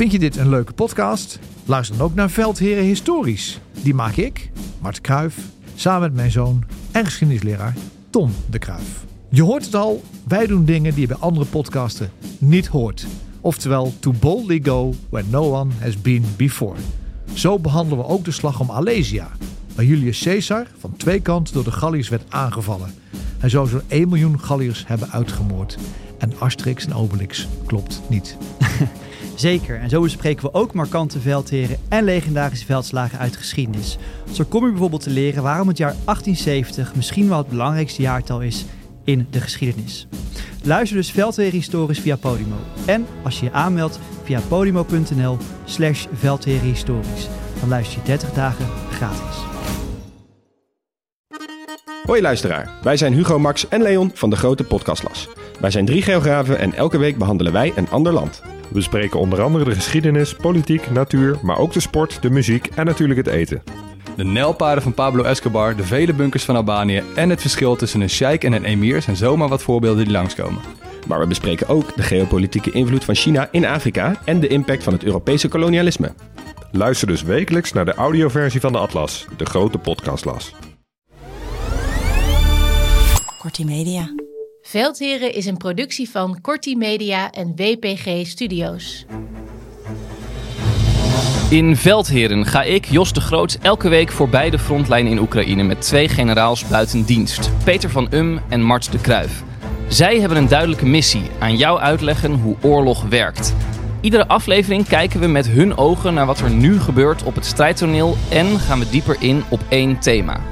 Vind je dit een leuke podcast? Luister dan ook naar Veldheren Historisch. Die maak ik, Mart Kruif, samen met mijn zoon en geschiedenisleraar Tom de Kruif. Je hoort het al, wij doen dingen die je bij andere podcasten niet hoort. Oftewel, to boldly go where no one has been before. Zo behandelen we ook de slag om Alesia, waar Julius Caesar van twee kanten door de Galliërs werd aangevallen. Hij zou zo'n 1 miljoen Galliërs hebben uitgemoord. En Asterix en Obelix klopt niet. Zeker, en zo bespreken we ook markante veldheren en legendarische veldslagen uit geschiedenis. Zo kom je bijvoorbeeld te leren waarom het jaar 1870 misschien wel het belangrijkste jaartal is in de geschiedenis. Luister dus Veldheren Historisch via Podimo. En als je je aanmeldt via podimo.nl slash dan luister je 30 dagen gratis. Hoi luisteraar, wij zijn Hugo, Max en Leon van de Grote Podcastlas. Wij zijn drie geografen en elke week behandelen wij een ander land. We bespreken onder andere de geschiedenis, politiek, natuur, maar ook de sport, de muziek en natuurlijk het eten. De nijlpaarden van Pablo Escobar, de vele bunkers van Albanië en het verschil tussen een sheik en een emir zijn zomaar wat voorbeelden die langskomen. Maar we bespreken ook de geopolitieke invloed van China in Afrika en de impact van het Europese kolonialisme. Luister dus wekelijks naar de audioversie van de Atlas, de grote podcastlas. Kortie Media. Veldheren is een productie van Corti Media en WPG Studios. In Veldheren ga ik, Jos de Groot, elke week voorbij de frontlijn in Oekraïne met twee generaals buiten dienst, Peter van Um en Mart de Kruif. Zij hebben een duidelijke missie: aan jou uitleggen hoe oorlog werkt. Iedere aflevering kijken we met hun ogen naar wat er nu gebeurt op het strijdtoneel en gaan we dieper in op één thema.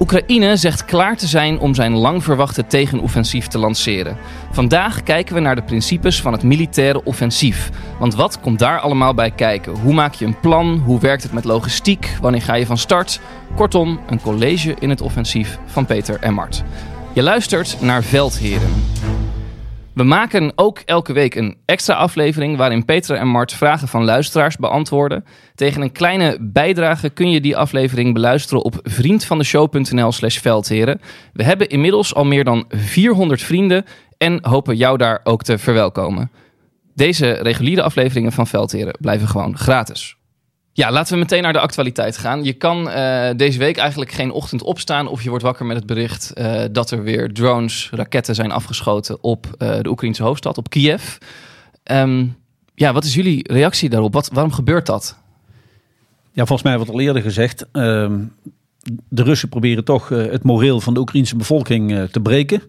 Oekraïne zegt klaar te zijn om zijn lang verwachte tegenoffensief te lanceren. Vandaag kijken we naar de principes van het militaire offensief. Want wat komt daar allemaal bij kijken? Hoe maak je een plan? Hoe werkt het met logistiek? Wanneer ga je van start? Kortom, een college in het offensief van Peter en Mart. Je luistert naar Veldheren. We maken ook elke week een extra aflevering waarin Peter en Mart vragen van luisteraars beantwoorden. Tegen een kleine bijdrage kun je die aflevering beluisteren op vriendvandeshow.nl slash veldheren. We hebben inmiddels al meer dan 400 vrienden en hopen jou daar ook te verwelkomen. Deze reguliere afleveringen van Veldheren blijven gewoon gratis. Ja, laten we meteen naar de actualiteit gaan. Je kan uh, deze week eigenlijk geen ochtend opstaan of je wordt wakker met het bericht uh, dat er weer drones, raketten zijn afgeschoten op uh, de Oekraïnse hoofdstad, op Kiev. Um, ja, wat is jullie reactie daarop? Wat, waarom gebeurt dat? Ja, volgens mij wordt al eerder gezegd. Um, de Russen proberen toch het moreel van de Oekraïnse bevolking te breken.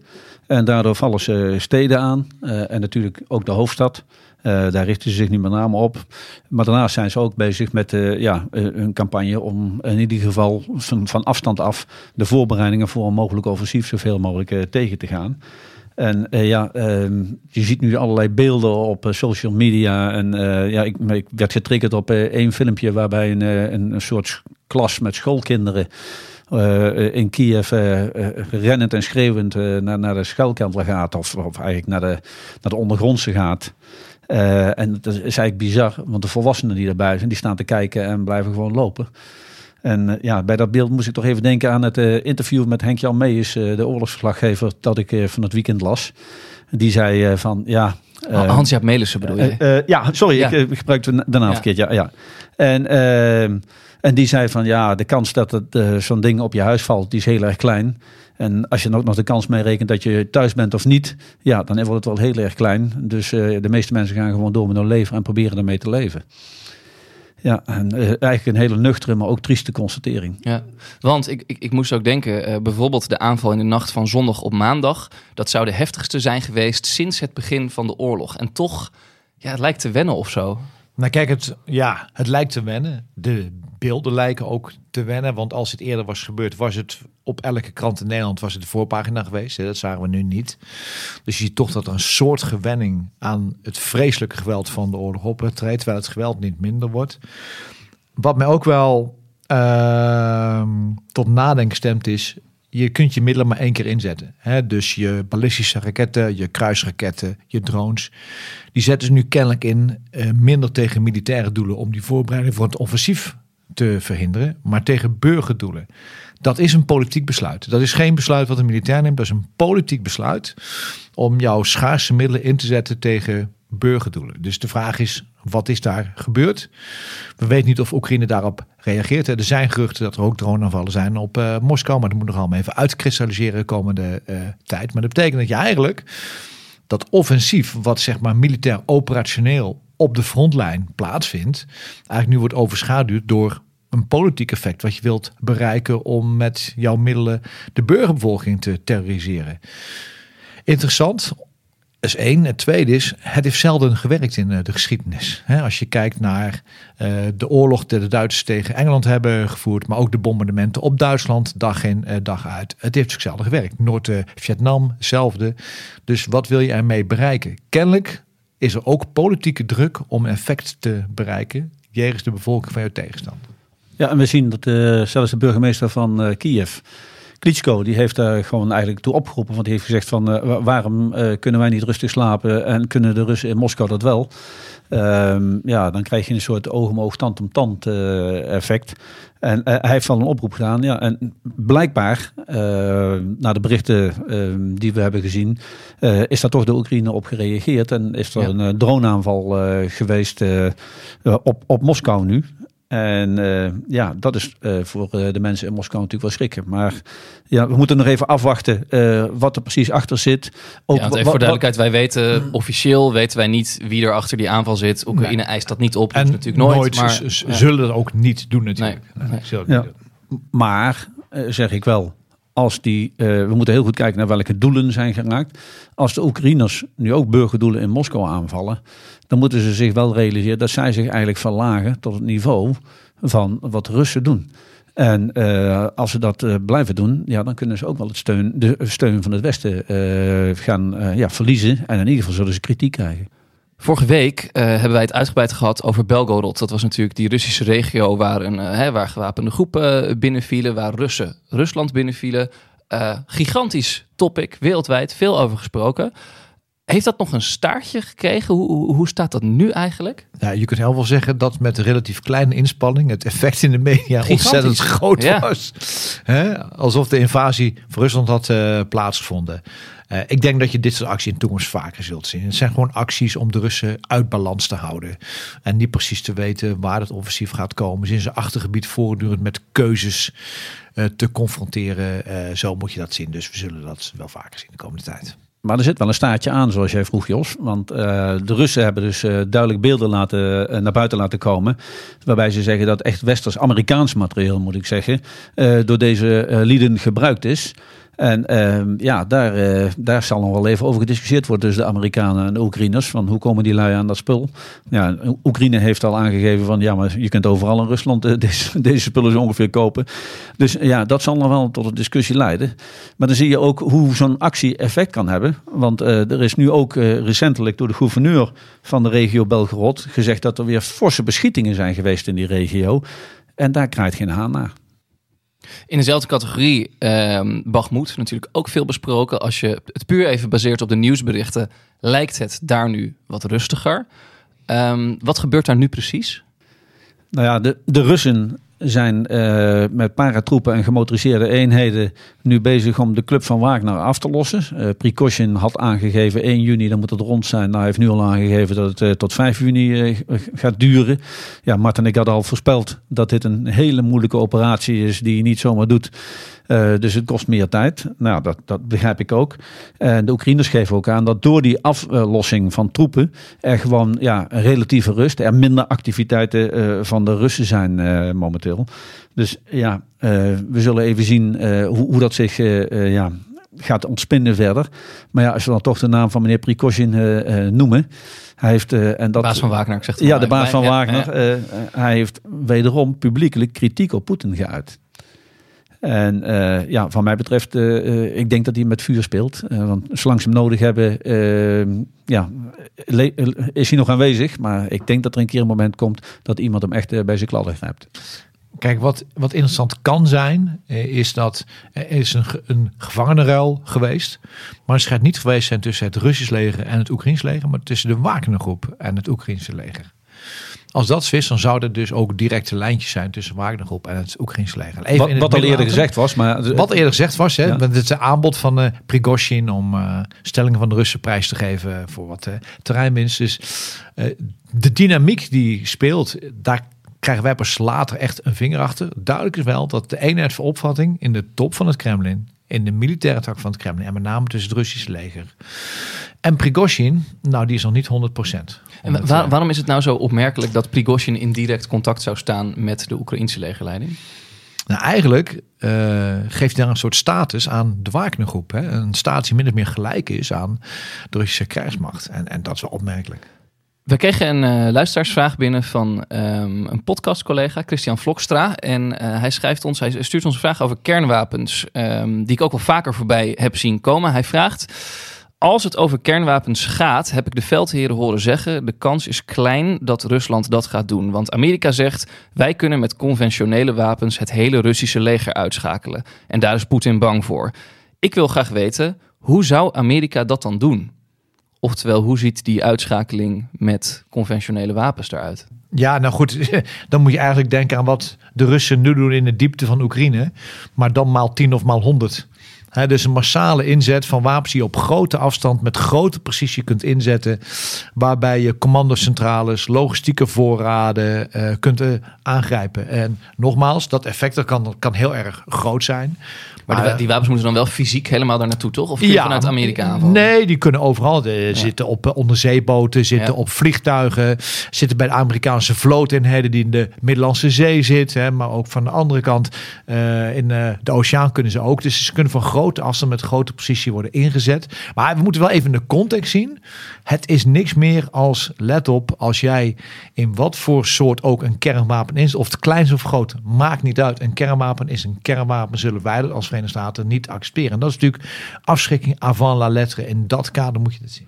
En daardoor vallen ze steden aan. en natuurlijk ook de hoofdstad. Uh, daar richten ze zich niet met name op. Maar daarnaast zijn ze ook bezig met uh, ja, een campagne om in ieder geval van, afstand af de voorbereidingen voor een mogelijk offensief zoveel mogelijk tegen te gaan. En ja, ehm, je ziet nu allerlei beelden op social media. En ja, ik, werd getriggerd op één filmpje waarbij een, een, soort klas met schoolkinderen in Kiev rennend en schreeuwend naar, naar de schuilkelder gaat. Of, of eigenlijk naar de, naar de ondergrondse gaat. Uh, en dat is eigenlijk bizar, want de volwassenen die erbij zijn, die staan te kijken en blijven gewoon lopen. En uh, ja, bij dat beeld moest ik toch even denken aan het uh, interview met Henk Jan Meijers, de oorlogsverslaggever, dat ik van het weekend las. Die zei van, ja... Hans-Jaap Melissen bedoel je? ja, sorry, ja. ik gebruikte de naam ja. verkeerd, ja. ja. En, en die zei van, ja, de kans dat het zo'n ding op je huis valt, die is heel erg klein. En als je ook nog de kans mee rekent dat je thuis bent of niet, ja, dan wordt het wel heel erg klein. Dus de meeste mensen gaan gewoon door met hun leven en proberen ermee te leven. Ja, en uh, eigenlijk een hele nuchtere, maar ook trieste constatering. Ja, want ik, ik, ik moest ook denken, uh, bijvoorbeeld de aanval in de nacht van zondag op maandag. Dat zou de heftigste zijn geweest sinds het begin van de oorlog. En toch, ja, het lijkt te wennen of zo. Nou kijk, het, ja, het lijkt te wennen. De beelden lijken ook te wennen. Want als het eerder was gebeurd, was het op elke krant in Nederland was het de voorpagina geweest. Dat zagen we nu niet. Dus je ziet toch dat er een soort gewenning aan het vreselijke geweld van de oorlog optreedt, terwijl het geweld niet minder wordt. Wat mij ook wel uh, tot nadenken stemt is, je kunt je middelen maar één keer inzetten. Dus je ballistische raketten, je kruisraketten, je drones. Die zetten ze nu kennelijk in uh, minder tegen militaire doelen om die voorbereiding voor het offensief te verhinderen, maar tegen burgerdoelen. Dat is een politiek besluit. Dat is geen besluit wat een militair neemt. Dat is een politiek besluit om jouw schaarse middelen in te zetten tegen burgerdoelen. Dus de vraag is, wat is daar gebeurd? We weten niet of Oekraïne daarop reageert. Er zijn geruchten dat er ook droneaanvallen zijn op uh, Moskou. Maar dat moet nog allemaal even uitkristalliseren de komende uh, tijd. Maar dat betekent dat je eigenlijk dat offensief, wat zeg maar militair operationeel op de frontlijn plaatsvindt, eigenlijk nu wordt overschaduwd door een politiek effect wat je wilt bereiken om met jouw middelen de burgerbevolking te terroriseren. Interessant, is één. Het tweede is, het heeft zelden gewerkt in de geschiedenis. als je kijkt naar uh, de oorlog die de Duitsers tegen Engeland hebben gevoerd, maar ook de bombardementen op Duitsland dag in uh, dag uit. Het heeft zelden gewerkt. Noord-Vietnam, hetzelfde. Dus wat wil je ermee bereiken? Kennelijk is er ook politieke druk om effect te bereiken jegens de bevolking van je tegenstander. Ja, en we zien dat uh, zelfs de burgemeester van Kiev Klitschko die heeft daar gewoon eigenlijk toe opgeroepen. Want die heeft gezegd van uh, waarom uh, kunnen wij niet rustig slapen en kunnen de Russen in Moskou dat wel? Um, ja, dan krijg je een soort oog om oog, tand om tand uh, effect. En hij heeft wel een oproep gedaan. Ja, en blijkbaar, naar de berichten ehm, die we hebben gezien, is daar toch de Oekraïne op gereageerd. En is er een droneaanval geweest op, op Moskou nu. En uh, ja, dat is uh, voor uh, de mensen in Moskou natuurlijk wel schrikken. Maar ja, we moeten nog even afwachten wat er precies achter zit. Ook ja, even voor duidelijkheid, wij weten mm. officieel weten wij niet wie er achter die aanval zit. Oekraïne nee. eist dat niet op. En natuurlijk nooit. nooit maar, zullen dat ook niet doen natuurlijk. Nee, nee. Ja. Maar zeg ik wel, als die, uh, we moeten heel goed kijken naar welke doelen zijn geraakt. Als de Oekraïners nu ook burgerdoelen in Moskou aanvallen, dan moeten ze zich wel realiseren dat zij zich eigenlijk verlagen tot het niveau van wat Russen doen. En uh, als ze dat uh, blijven doen, ja, dan kunnen ze ook wel het steun, de steun van het Westen gaan ja, verliezen. En in ieder geval zullen ze kritiek krijgen. Vorige week hebben wij het uitgebreid gehad over Belgorod. Dat was natuurlijk die Russische regio waar, een, hè, waar gewapende groepen binnenvielen, waar Russen Rusland binnenvielen. Gigantisch topic, wereldwijd, veel over gesproken. Heeft dat nog een staartje gekregen? Hoe, hoe, hoe, staat dat nu eigenlijk? Ja, je kunt heel wel zeggen dat met relatief kleine inspanning het effect in de media ontzettend groot ja. was. Alsof de invasie van Rusland had uh, plaatsgevonden. Uh, ik denk dat je dit soort acties in de toekomst vaker zult zien. Het zijn gewoon acties om de Russen uit balans te houden. En niet precies te weten waar het offensief gaat komen. Ze in zijn achtergebied voortdurend met keuzes uh, te confronteren. Zo moet je dat zien. Dus we zullen dat wel vaker zien de komende tijd. Maar er zit wel een staartje aan, zoals jij vroeg, Jos. Want uh, de Russen hebben dus uh, duidelijk beelden laten, uh, naar buiten laten komen. Waarbij ze zeggen dat echt westers-Amerikaans materiaal, moet ik zeggen, door deze lieden gebruikt is. En uh, ja, daar, uh, daar zal nog wel even over gediscussieerd worden tussen de Amerikanen en de Oekraïners. Van hoe komen die lui aan dat spul? Ja, Oekraïne heeft al aangegeven van ja, maar je kunt overal in Rusland uh, deze, deze spullen zo ongeveer kopen. Dus ja, dat zal nog wel tot een discussie leiden. Maar dan zie je ook hoe zo'n actie effect kan hebben. Want uh, er is nu ook recentelijk door de gouverneur van de regio Belgorod gezegd dat er weer forse beschietingen zijn geweest in die regio. En daar krijgt geen haan naar. In dezelfde categorie, uh, Bagmoed, natuurlijk ook veel besproken. Als je het puur even baseert op de nieuwsberichten, lijkt het daar nu wat rustiger. Um, wat gebeurt daar nu precies? Nou ja, de, de Russen zijn uh, met paratroepen en gemotoriseerde eenheden nu bezig om de club van Wagner af te lossen. Uh, Prikoshin had aangegeven 1 juni, dan moet het rond zijn. Nou, hij heeft nu al aangegeven dat het uh, tot 5 juni gaat duren. Ja, Martin, ik had al voorspeld dat dit een hele moeilijke operatie is die je niet zomaar doet. Uh, dus het kost meer tijd. Nou, dat, dat begrijp ik ook. En de Oekraïners geven ook aan dat door die aflossing van troepen er gewoon ja, een relatieve rust, er minder activiteiten uh, van de Russen zijn uh, momenteel. Dus ja, we zullen even zien hoe, hoe, dat zich ja, gaat ontspinnen verder. Maar ja, als we dan toch de naam van meneer Prigozhin uh, noemen. Hij heeft, uh, en dat, baas van Wagner, ik zeg het Ja, de baas van ja, Wagner. ja. hij heeft wederom publiekelijk kritiek op Poetin geuit. En uh, ja, van mij betreft, uh, ik denk dat hij met vuur speelt. Uh, want zolang ze hem nodig hebben, ja, is hij nog aanwezig. Maar ik denk dat er een keer een moment komt dat iemand hem echt bij zijn kladden grijpt. Kijk, wat, wat interessant kan zijn, is dat er is een, een gevangenenruil geweest. Maar het schijnt niet geweest zijn tussen het Russisch leger en het Oekraïns leger, maar tussen de Wagnergroep en het Oekraïnse leger. Als dat zo is, dan zouden dus ook directe lijntjes zijn tussen Wagnergroep en het Oekraïnse leger. Even wat, wat al eerder gezegd was. Maar, wat eerder gezegd was, hè, ja. het is een aanbod van uh, Prigozhin om uh, stellingen van de Russen prijs te geven voor wat uh, terreinwinst. Dus de dynamiek die speelt, daar krijgen wij pas later echt een vinger achter. Duidelijk is wel dat de eenheid van opvatting in de top van het Kremlin, in de militaire tak van het Kremlin en met name tussen het Russische leger. En Prigozhin, nou die is nog niet 100%. En waar, waarom is het nou zo opmerkelijk dat Prigozhin in direct contact zou staan met de Oekraïnse legerleiding? Nou, eigenlijk uh, geeft hij daar een soort status aan de Wagnergroep. Hè? Een status die min of meer gelijk is aan de Russische krijgsmacht. En, en dat is wel opmerkelijk. We kregen een uh, luisteraarsvraag binnen van um, een podcastcollega, Christian Vlokstra. En uh, hij schrijft ons, hij stuurt ons een vraag over kernwapens, um, die ik ook wel vaker voorbij heb zien komen. Hij vraagt. Als het over kernwapens gaat, heb ik de veldheren horen zeggen: de kans is klein dat Rusland dat gaat doen. Want Amerika zegt: wij kunnen met conventionele wapens het hele Russische leger uitschakelen. En daar is Poetin bang voor. Ik wil graag weten: hoe zou Amerika dat dan doen? Oftewel, hoe ziet die uitschakeling met conventionele wapens eruit? Ja, nou goed, dan moet je eigenlijk denken aan wat de Russen nu doen in de diepte van Oekraïne. Maar dan maal 10 of maal 100. Dus een massale inzet van wapens die je op grote afstand met grote precisie kunt inzetten. Waarbij je commandocentrales, logistieke voorraden uh, kunt uh, aangrijpen. En nogmaals, dat effect kan, kan heel erg groot zijn. Maar, maar die, die, wapens moeten dan wel fysiek helemaal daar naartoe, toch? Of kun je ja, vanuit Amerika aanvallen? Nee, die kunnen overal. De, ja. Zitten op uh, onderzeeboten, zitten ja. op vliegtuigen. Zitten bij de Amerikaanse vlooteenheden die in de Middellandse Zee zit. Hè, maar ook van de andere kant uh, in uh, de oceaan kunnen ze ook. Dus ze kunnen van grote afstand met grote precisie worden ingezet. Maar we moeten wel even de context zien. Het is niks meer als, let op, als jij in wat voor soort ook een kernwapen is. Of het klein of groot, maakt niet uit. Een kernwapen is een kernwapen. Zullen wij dat als Verenigde Staten niet accepteren. En dat is natuurlijk afschrikking avant la lettre. In dat kader moet je het zien.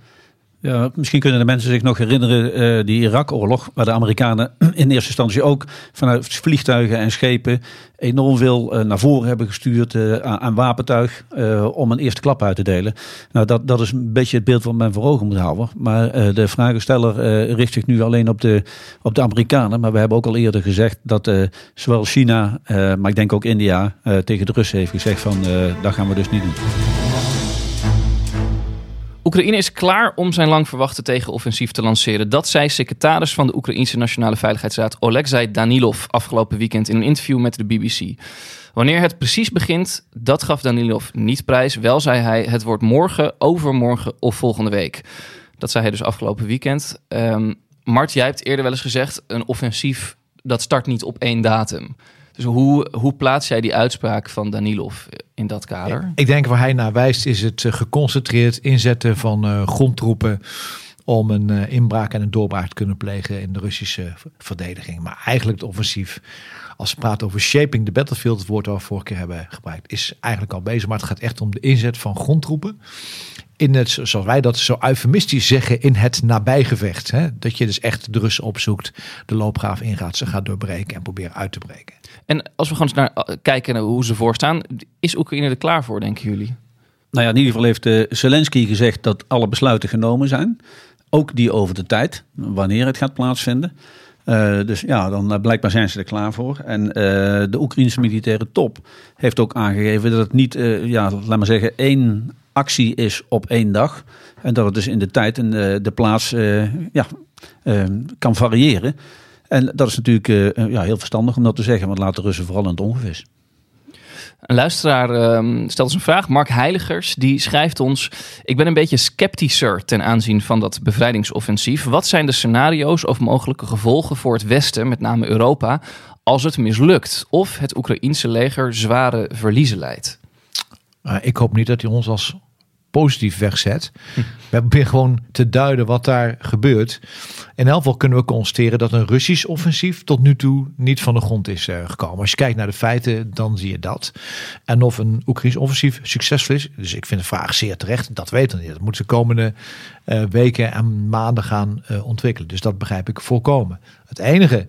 Ja, misschien kunnen de mensen zich nog herinneren uh, die Irak-oorlog, waar de Amerikanen in eerste instantie ook vanuit vliegtuigen en schepen enorm veel uh, naar voren hebben gestuurd aan, aan, wapentuig om een eerste klap uit te delen. Nou, dat, dat is een beetje het beeld wat men voor ogen moet houden. Maar de vragensteller richt zich nu alleen op de, op de Amerikanen. Maar we hebben ook al eerder gezegd dat zowel China, maar ik denk ook India, tegen de Russen heeft gezegd van dat gaan we dus niet doen. Oekraïne is klaar om zijn lang verwachte tegenoffensief te lanceren. Dat zei secretaris van de Oekraïnse Nationale Veiligheidsraad Oleksiy Danilov afgelopen weekend in een interview met de BBC. Wanneer het precies begint, dat gaf Danilov niet prijs. Wel zei hij: het wordt morgen, overmorgen of volgende week. Dat zei hij dus afgelopen weekend. Um, Mart, jij hebt eerder wel eens gezegd: een offensief dat start niet op één datum. Dus hoe, hoe plaats jij die uitspraak van Danilov in dat kader? Ik denk waar hij naar wijst is het geconcentreerd inzetten van uh, grondtroepen om een uh, inbraak en een doorbraak te kunnen plegen in de Russische verdediging. Maar eigenlijk het offensief, als we praten over shaping the battlefield, het woord dat we vorige keer hebben gebruikt, is eigenlijk al bezig. Maar het gaat echt om de inzet van grondtroepen in het, zoals wij dat zo eufemistisch zeggen, in het nabijgevecht. Hè? Dat je dus echt de Russen opzoekt, de loopgraaf ingaat, ze gaat doorbreken en proberen uit te breken. En als we gewoon eens naar, kijken naar hoe ze voorstaan, is Oekraïne er klaar voor, denken jullie? Nou ja, in ieder geval heeft uh, Zelensky gezegd dat alle besluiten genomen zijn. Ook die over de tijd, wanneer het gaat plaatsvinden. Uh, dus ja, dan uh, blijkbaar zijn ze er klaar voor. En uh, de Oekraïnse militaire top heeft ook aangegeven dat het niet, ja, laat maar zeggen, één actie is op één dag. En dat het dus in de tijd en de plaats ja, kan variëren. En dat is natuurlijk ja, heel verstandig om dat te zeggen, want laat de Russen vooral in het ongevis. Een luisteraar uh, stelt ons een vraag. Mark Heiligers die schrijft ons: Ik ben een beetje sceptischer ten aanzien van dat bevrijdingsoffensief. Wat zijn de scenario's of mogelijke gevolgen voor het Westen, met name Europa, als het mislukt of het Oekraïense leger zware verliezen leidt? Maar ik hoop niet dat hij ons als positief wegzet. We proberen gewoon te duiden wat daar gebeurt. In elk geval kunnen we constateren dat een Russisch offensief tot nu toe niet van de grond is uh, gekomen. Als je kijkt naar de feiten, dan zie je dat. En of een Oekraïns offensief succesvol is, dus ik vind de vraag zeer terecht, dat weten we niet. Dat moeten ze de komende uh, weken en maanden gaan uh, ontwikkelen. Dus dat begrijp ik volkomen. Het enige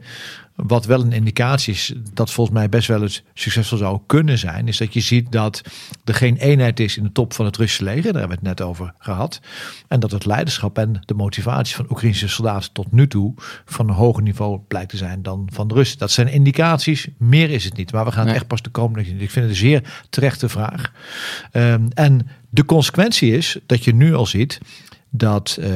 wat wel een indicatie is dat volgens mij best wel eens succesvol zou kunnen zijn, is dat je ziet dat er geen eenheid is in de top van het Russische leger. Daar hebben we het net over gehad. En dat het leiderschap en de motivatie van Oekraïnse soldaten tot nu toe van een hoger niveau blijkt te zijn dan van de Russen. Dat zijn indicaties, meer is het niet. Maar we gaan het echt pas de komende. Ik vind het een zeer terechte vraag. Um, en de consequentie is dat je nu al ziet dat uh,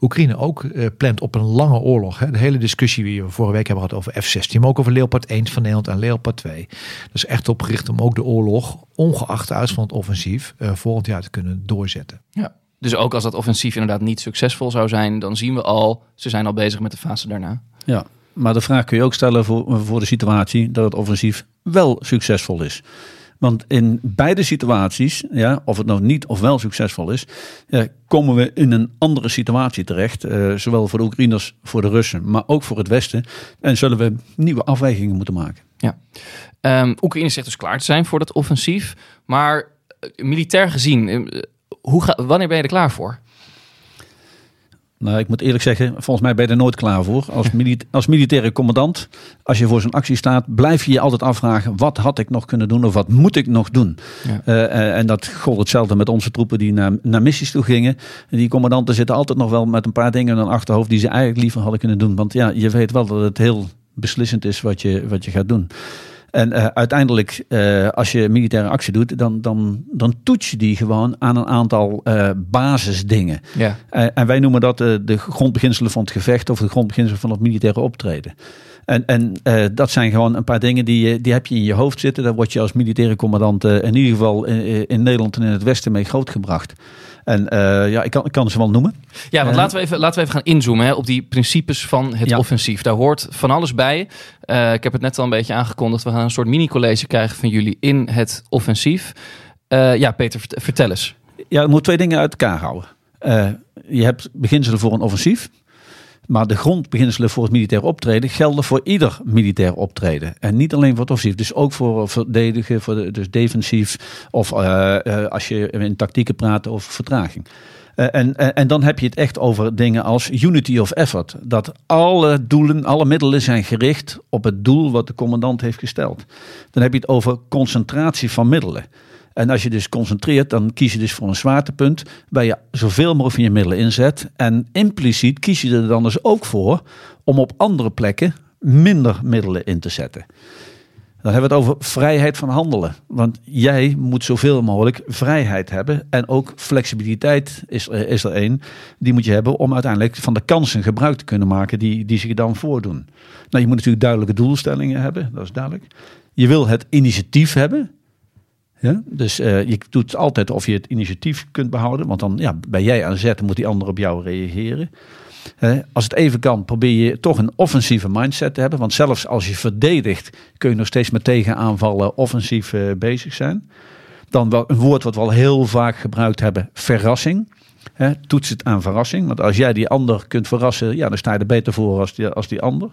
Oekraïne ook uh, plant op een lange oorlog. Hè. De hele discussie die we vorige week hebben gehad over F-16, maar ook over Leopard 1 van Nederland en Leopard 2. Dat is echt opgericht om ook de oorlog, ongeacht de uitslag van het offensief, uh, volgend jaar te kunnen doorzetten. Ja. Dus ook als dat offensief inderdaad niet succesvol zou zijn, dan zien we al, ze zijn al bezig met de fase daarna. Ja, maar de vraag kun je ook stellen voor, voor de situatie dat het offensief wel succesvol is. Want in beide situaties, ja, of het nou niet of wel succesvol is, ja, komen we in een andere situatie terecht. Uh, zowel voor de Oekraïners, voor de Russen, maar ook voor het Westen. En zullen we nieuwe afwegingen moeten maken. Ja. Um, Oekraïne zegt dus klaar te zijn voor dat offensief. Maar militair gezien, hoe ga, wanneer ben je er klaar voor? Nou, ik moet eerlijk zeggen, volgens mij ben je er nooit klaar voor. Als, als militaire commandant, als je voor zo'n actie staat, blijf je je altijd afvragen: wat had ik nog kunnen doen of wat moet ik nog doen? Ja. Uh, en dat gold hetzelfde met onze troepen die naar, naar missies toe gingen. En die commandanten zitten altijd nog wel met een paar dingen in hun achterhoofd die ze eigenlijk liever hadden kunnen doen. Want ja, je weet wel dat het heel beslissend is wat je, wat je gaat doen. En uh, uiteindelijk, uh, als je militaire actie doet, dan, dan, dan toets je die gewoon aan een aantal uh, basisdingen. Ja. en wij noemen dat de grondbeginselen van het gevecht of de grondbeginselen van het militaire optreden. En, en dat zijn gewoon een paar dingen die, die heb je in je hoofd zitten. Daar word je als militaire commandant in ieder geval in, in Nederland en in het Westen mee grootgebracht. En uh, ja, ik kan, ik kan ze wel noemen. Ja, want uh, laten, we even, laten we even gaan inzoomen hè, op die principes van het ja. offensief. Daar hoort van alles bij. Uh, ik heb het net al een beetje aangekondigd. We gaan een soort mini-college krijgen van jullie in het offensief. ja, Peter, vertel eens. Ja, je moet twee dingen uit elkaar houden. je hebt beginselen voor een offensief. Maar de grondbeginselen voor het militair optreden gelden voor ieder militair optreden. En niet alleen voor het offensief, dus ook voor verdedigen, voor dus defensief. Of uh, uh, als je in tactieken praat over vertraging. En, en dan heb je het echt over dingen als unity of effort. Dat alle doelen, alle middelen zijn gericht op het doel wat de commandant heeft gesteld. Dan heb je het over concentratie van middelen. En als je dus concentreert, dan kies je dus voor een zwaartepunt waar je zoveel mogelijk van je middelen inzet. En impliciet kies je er dan dus ook voor om op andere plekken minder middelen in te zetten. Dan hebben we het over vrijheid van handelen. Want jij moet zoveel mogelijk vrijheid hebben. En ook flexibiliteit is, is er één. Die moet je hebben om uiteindelijk van de kansen gebruik te kunnen maken die, die zich dan voordoen. Nou, je moet natuurlijk duidelijke doelstellingen hebben, dat is duidelijk. Je wil het initiatief hebben. Ja? Dus uh, je doet altijd of je het initiatief kunt behouden. Want dan ja, ben jij aan zet, moet die ander op jou reageren. Uh, als het even kan, probeer je toch een offensieve mindset te hebben. Want zelfs als je verdedigt, kun je nog steeds met tegenaanvallen offensief uh, bezig zijn. Dan wel een woord wat we al heel vaak gebruikt hebben, verrassing. Toets het aan verrassing. Want als jij die ander kunt verrassen, ja, dan sta je er beter voor als die, als die ander.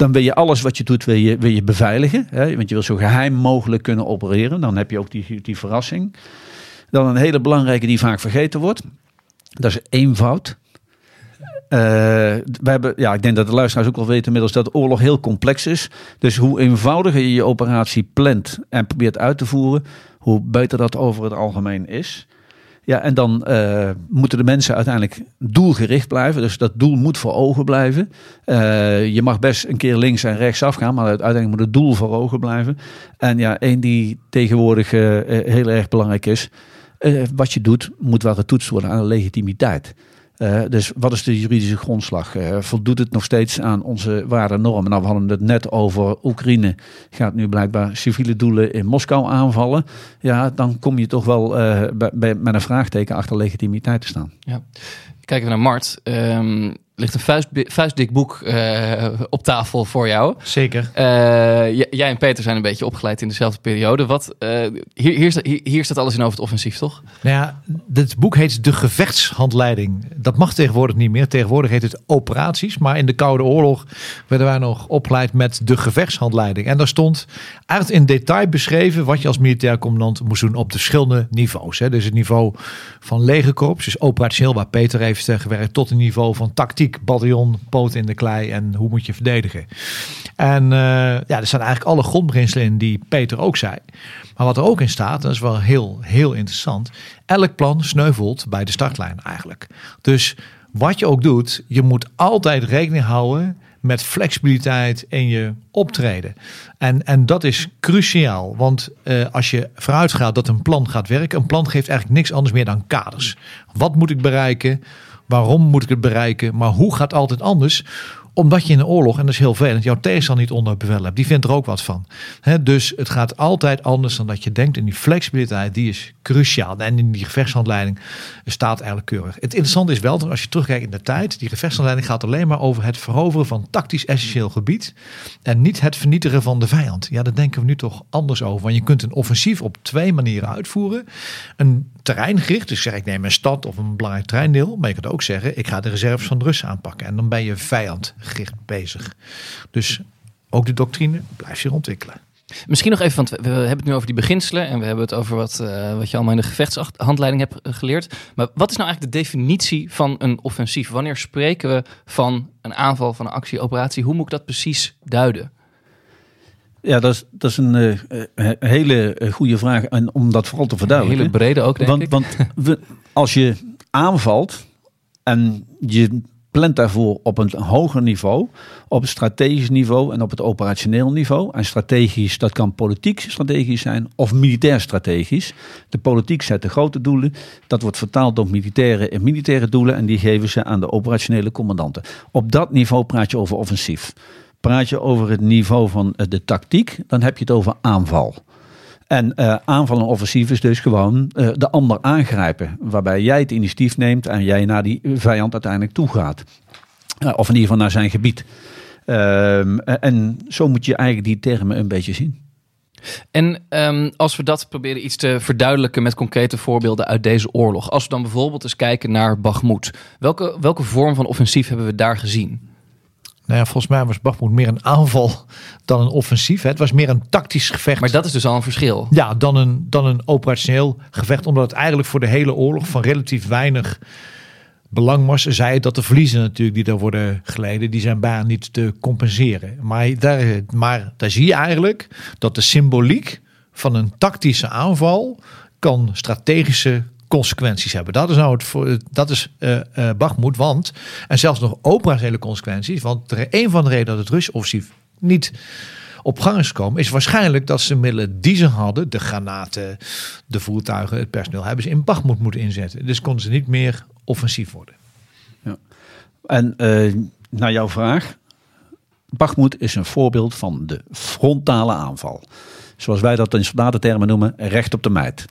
Dan wil je alles wat je doet, wil je, wil je beveiligen. Hè? Want je wil zo geheim mogelijk kunnen opereren. Dan heb je ook die, die verrassing. Dan een hele belangrijke die vaak vergeten wordt. Dat is eenvoud. Uh, hebben, ja, ik denk dat de luisteraars ook wel weten inmiddels dat oorlog heel complex is. Dus hoe eenvoudiger je je operatie plant en probeert uit te voeren, hoe beter dat over het algemeen is. Ja, en dan uh, moeten de mensen uiteindelijk doelgericht blijven. Dus dat doel moet voor ogen blijven. Uh, je mag best een keer links en rechts afgaan, maar uiteindelijk moet het doel voor ogen blijven. En ja, één die tegenwoordig uh, heel erg belangrijk is. wat je doet, moet wel getoetst worden aan de legitimiteit. Uh, dus wat is de juridische grondslag? Uh, voldoet het nog steeds aan onze waarden normen? Nou, we hadden het net over Oekraïne. Gaat nu blijkbaar civiele doelen in Moskou aanvallen. Ja, dan kom je toch wel bij, bij, met een vraagteken achter legitimiteit te staan. Ja. Kijken we naar Mart. Ehm, ligt een vuist, vuistdik boek uh, op tafel voor jou. Zeker. Uh, jij en Peter zijn een beetje opgeleid in dezelfde periode. Wat, uh, hier, hier, hier, hier, staat alles in over het offensief, toch? Nou ja, dit boek heet De Gevechtshandleiding. Dat mag tegenwoordig niet meer. Tegenwoordig heet het operaties. Maar in de Koude Oorlog werden wij nog opgeleid met de gevechtshandleiding. En daar stond eigenlijk in detail beschreven wat je als militair commandant moest doen op de verschillende niveaus. Hè. Dus het niveau van legerkorps, dus operationeel waar Peter heeft gewerkt, tot het niveau van tactiek bataljon, poot in de klei en hoe moet je verdedigen. En uh, ja, er staan eigenlijk alle grondbeginselen in die Peter ook zei. Maar wat er ook in staat, dat is wel heel, heel interessant. Elk plan sneuvelt bij de startlijn eigenlijk. Dus wat je ook doet, je moet altijd rekening houden met flexibiliteit in je optreden. En, en dat is cruciaal, want uh, als je vooruit gaat dat een plan gaat werken, een plan geeft eigenlijk niks anders meer dan kaders. Wat moet ik bereiken? Waarom moet ik het bereiken? Maar hoe gaat altijd anders? Omdat je in een oorlog, en dat is heel vervelend, jouw tegenstander niet onder bevel hebt. Die vindt er ook wat van. dus het gaat altijd anders dan dat je denkt. En die flexibiliteit, die is cruciaal. En in die gevechtshandleiding staat eigenlijk keurig. Het interessante is wel, dat als je terugkijkt in de tijd, die gevechtshandleiding gaat alleen maar over het veroveren van tactisch essentieel gebied. En niet het vernietigen van de vijand. Ja, daar denken we nu toch anders over. Want je kunt een offensief op twee manieren uitvoeren. Een terreingericht, dus zeg ik neem een stad of een belangrijk terreindeel. Maar je kunt ook zeggen, ik ga de reserves van de Russen aanpakken. En dan ben je vijandgericht bezig. Dus ook de doctrine blijft zich ontwikkelen. Misschien nog even, want we hebben het nu over die beginselen en we hebben het over wat, uh, wat je allemaal in de gevechtshandleiding hebt eh, geleerd. Maar wat is nou eigenlijk de definitie van een offensief? Wanneer spreken we van een aanval, van een actie, operatie? Hoe moet ik dat precies duiden? Ja, dat is, dat is een uh, hele goede vraag. En om dat vooral te verduidelijken. Een hele brede ook, denk want, ik. Want we, als je aanvalt en je plant daarvoor op een hoger niveau, op het strategisch niveau en op het operationeel niveau. En strategisch, dat kan politiek strategisch zijn of militair strategisch. De politiek zet de grote doelen, dat wordt vertaald door militairen in militaire doelen en die geven ze aan de operationele commandanten. Op dat niveau praat je over offensief. Praat je over het niveau van de tactiek, dan heb je het over aanval. En uh, aanval en offensief is dus gewoon uh, de ander aangrijpen. Waarbij jij het initiatief neemt en jij naar die vijand uiteindelijk toe gaat. Of in ieder geval naar zijn gebied. Ehm, en zo moet je eigenlijk die termen een beetje zien. En um, als we dat proberen iets te verduidelijken met concrete voorbeelden uit deze oorlog. Als we dan bijvoorbeeld eens kijken naar Bakhmut. Welke, welke vorm van offensief hebben we daar gezien? Nou ja, volgens mij was Bakhmut meer een aanval dan een offensief. Het was meer een tactisch gevecht. Maar dat is dus al een verschil. Ja, dan een, dan een operationeel gevecht. Omdat het eigenlijk voor de hele oorlog van relatief weinig belang was. Zij dat de verliezen natuurlijk die daar worden geleden, die zijn bijna niet te compenseren. Maar daar, maar daar zie je eigenlijk dat de symboliek van een tactische aanval kan strategische consequenties hebben. Dat is nou het voor, dat is uh, want en zelfs nog operationele consequenties, want een van de redenen dat het Russische offensief niet op gang is gekomen, is waarschijnlijk dat ze middelen die ze hadden, de granaten, de voertuigen, het personeel, hebben ze in Bakhmut moeten inzetten. Dus konden ze niet meer offensief worden. Ja. En uh, naar jouw vraag. Bakhmut is een voorbeeld van de frontale aanval. Zoals wij dat in soldatentermen noemen, recht op de meid.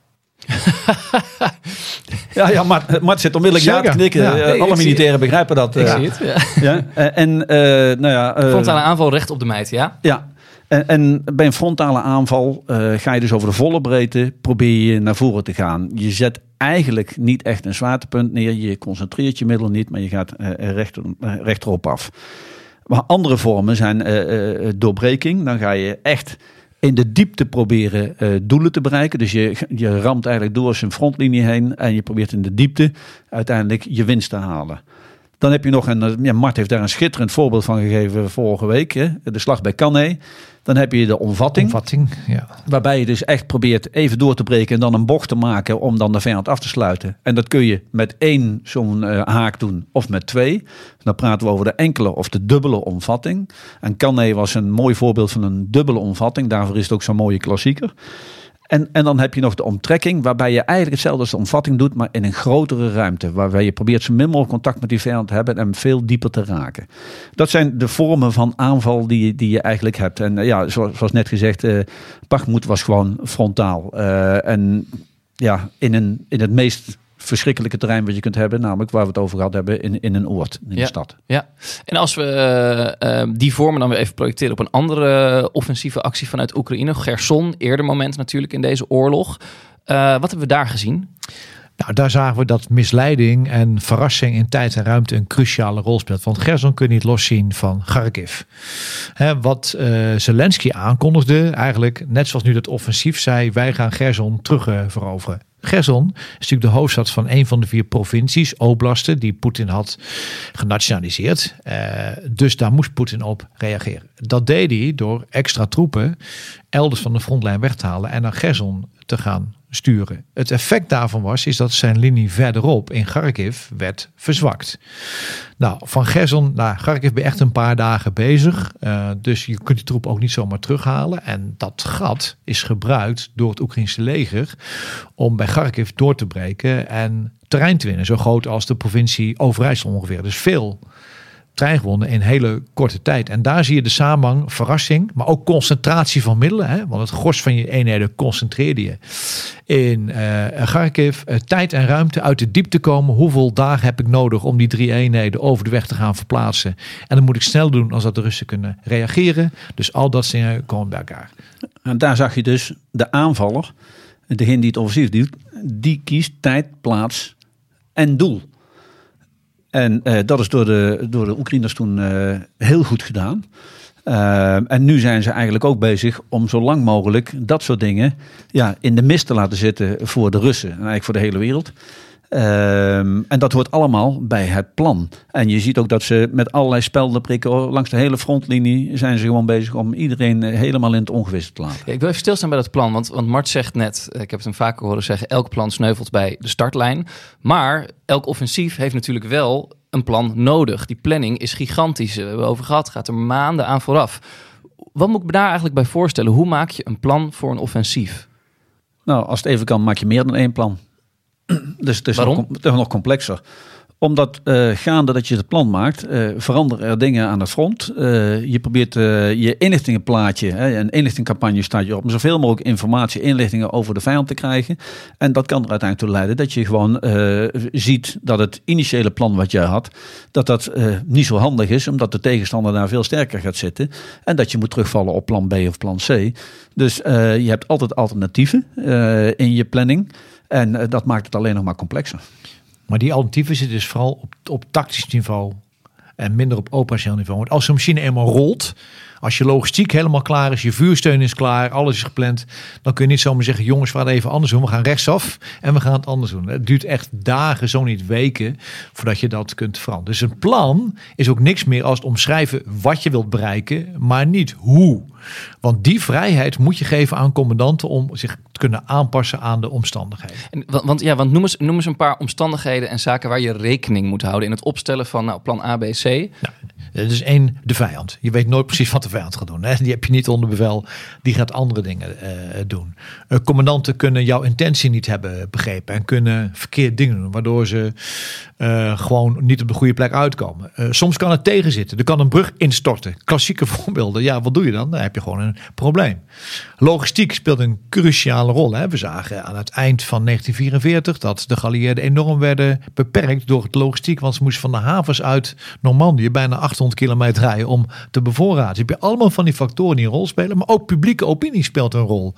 ja, ja Mart, Mart zit onmiddellijk ja te knikken. Ja, nee, Alle militairen begrijpen dat. Ik uh, zie het, ja. ja. En, uh, nou ja... Uh, Frontale aanval recht op de meid, ja? Ja. En, en bij een frontale aanval ga je dus over de volle breedte probeer je naar voren te gaan. Je zet eigenlijk niet echt een zwaartepunt neer. Je concentreert je middel niet, maar je gaat recht, rechterop af. Maar andere vormen zijn doorbreking. Dan ga je echt in de diepte proberen uh, doelen te bereiken. Dus je, je ramt eigenlijk door zijn frontlinie heen en je probeert in de diepte uiteindelijk je winst te halen. Dan heb je nog een, ja, Mart heeft daar een schitterend voorbeeld van gegeven vorige week, hè, de slag bij Cannae. Dan heb je de omvatting. Omvatting, ja. Waarbij je dus echt probeert even door te breken en dan een bocht te maken om dan de vijand af te sluiten. En dat kun je met één zo'n uh, haak doen of met twee. Dan praten we over de enkele of de dubbele omvatting. En Cannae was een mooi voorbeeld van een dubbele omvatting. Daarvoor is het ook zo'n mooie klassieker. En, en dan heb je nog de omtrekking, waarbij je eigenlijk hetzelfde als de omvatting doet, maar in een grotere ruimte. Waarbij je probeert zo min mogelijk contact met die vijand te hebben en veel dieper te raken. Dat zijn de vormen van aanval die, die je eigenlijk hebt. En ja, zoals, net gezegd, uh, was gewoon frontaal. Uh, en ja, in, een, in het meest verschrikkelijke terrein wat je kunt hebben, namelijk waar we het over gehad hebben in, in een oord, in ja. de stad. Ja, en als we uh, uh, die vormen dan weer even projecteren op een andere offensieve actie vanuit Oekraïne, Gerson, eerder moment natuurlijk in deze oorlog. Uh, wat hebben we daar gezien? Nou, daar zagen we dat misleiding en verrassing in tijd en ruimte een cruciale rol speelt. Want Gerson kun je niet loszien van Kharkiv. He, wat uh, Zelensky aankondigde, eigenlijk net zoals nu dat offensief zei, wij gaan Gerson terug uh, veroveren. Gerson is natuurlijk de hoofdstad van een van de vier provincies, oblasten, die Poetin had genationaliseerd. Uh, dus daar moest Poetin op reageren. Dat deed hij door extra troepen elders van de frontlijn weg te halen en naar Gerson te gaan sturen. Het effect daarvan was is dat zijn linie verderop in Kharkiv werd verzwakt. Nou, van Gerson naar Kharkiv ben echt een paar dagen bezig. Uh, dus je kunt die troep ook niet zomaar terughalen. En dat gat is gebruikt door het Oekraïnse leger om bij Kharkiv door te breken en terrein te winnen. Zo groot als de provincie Overijssel ongeveer. Dus veel trein gewonnen in hele korte tijd. En daar zie je de samenhang, verrassing, maar ook concentratie van middelen. Hè? Want het gros van je eenheden concentreerde je in uh, Kharkiv. Uh, tijd en ruimte uit de diepte komen. Hoeveel dagen heb ik nodig om die drie eenheden over de weg te gaan verplaatsen? En dan moet ik snel doen als dat de Russen kunnen reageren. Dus al dat dingen komen bij elkaar. En daar zag je dus de aanvaller, degene die het offensief doet, die kiest tijd, plaats en doel. En uh, dat is door de, door de Oekraïners toen uh, heel goed gedaan. Uh, en nu zijn ze eigenlijk ook bezig om zo lang mogelijk dat soort dingen ja, in de mist te laten zitten voor de Russen. En eigenlijk voor de hele wereld. Um, en dat hoort allemaal bij het plan. En je ziet ook dat ze met allerlei spelden prikken langs de hele frontlinie zijn ze gewoon bezig om iedereen helemaal in het ongewisse te laten. Ja, ik wil even stilstaan bij dat plan, want, want Mart zegt net, ik heb het hem vaker horen zeggen, elk plan sneuvelt bij de startlijn. Maar elk offensief heeft natuurlijk wel een plan nodig. Die planning is gigantisch. We hebben over gehad, gaat er maanden aan vooraf. Wat moet ik me daar eigenlijk bij voorstellen? Hoe maak je een plan voor een offensief? Nou, als het even kan, maak je meer dan één plan. Dus het is, Waarom? Nog, complexer. Omdat uh, gaande dat je het plan maakt, uh, veranderen er dingen aan het front. Uh, je probeert je inlichtingenplaatje, hè, een inlichtingcampagne staat je op, om zoveel mogelijk informatie, inlichtingen over de vijand te krijgen. En dat kan er uiteindelijk toe leiden dat je gewoon ziet dat het initiële plan wat jij had, dat dat niet zo handig is, omdat de tegenstander daar veel sterker gaat zitten. En dat je moet terugvallen op plan B of plan C. Dus je hebt altijd alternatieven in je planning. En uh, dat maakt het alleen nog maar complexer. Maar die alternatieven zitten dus vooral op, op tactisch niveau en minder op operationeel niveau. Want als zo'n machine eenmaal rolt, als je logistiek helemaal klaar is, je vuursteun is klaar, alles is gepland, dan kun je niet zomaar zeggen: jongens, we gaan even anders doen. We gaan rechtsaf en we gaan het anders doen. Het duurt echt dagen, zo niet weken, voordat je dat kunt veranderen. Dus een plan is ook niks meer als het omschrijven wat je wilt bereiken, maar niet hoe. Want die vrijheid moet je geven aan commandanten om zich te kunnen aanpassen aan de omstandigheden. En, want, want, ja, want noem, eens, noem eens een paar omstandigheden en zaken waar je rekening moet houden in het opstellen van nou, plan A, B, C. Nou, dat is één, de vijand. Je weet nooit precies wat de vijand gaat doen. Hè? Die heb je niet onder bevel. Die gaat andere dingen uh, doen. Uh, commandanten kunnen jouw intentie niet hebben begrepen. En kunnen verkeerd dingen doen. Waardoor ze uh, gewoon niet op de goede plek uitkomen. soms kan het tegenzitten. Er kan een brug instorten. Klassieke voorbeelden. Ja, wat doe je dan? Dan heb je gewoon een probleem. Logistiek speelt een cruciale rol. Hè? We zagen aan het eind van 1944 dat de geallieerden enorm werden beperkt door het logistiek. Want ze moesten van de havens uit Normandië bijna 800 kilometer rijden om te bevoorraden. Dus heb je allemaal van die factoren die een rol spelen. Maar ook publieke opinie speelt een rol.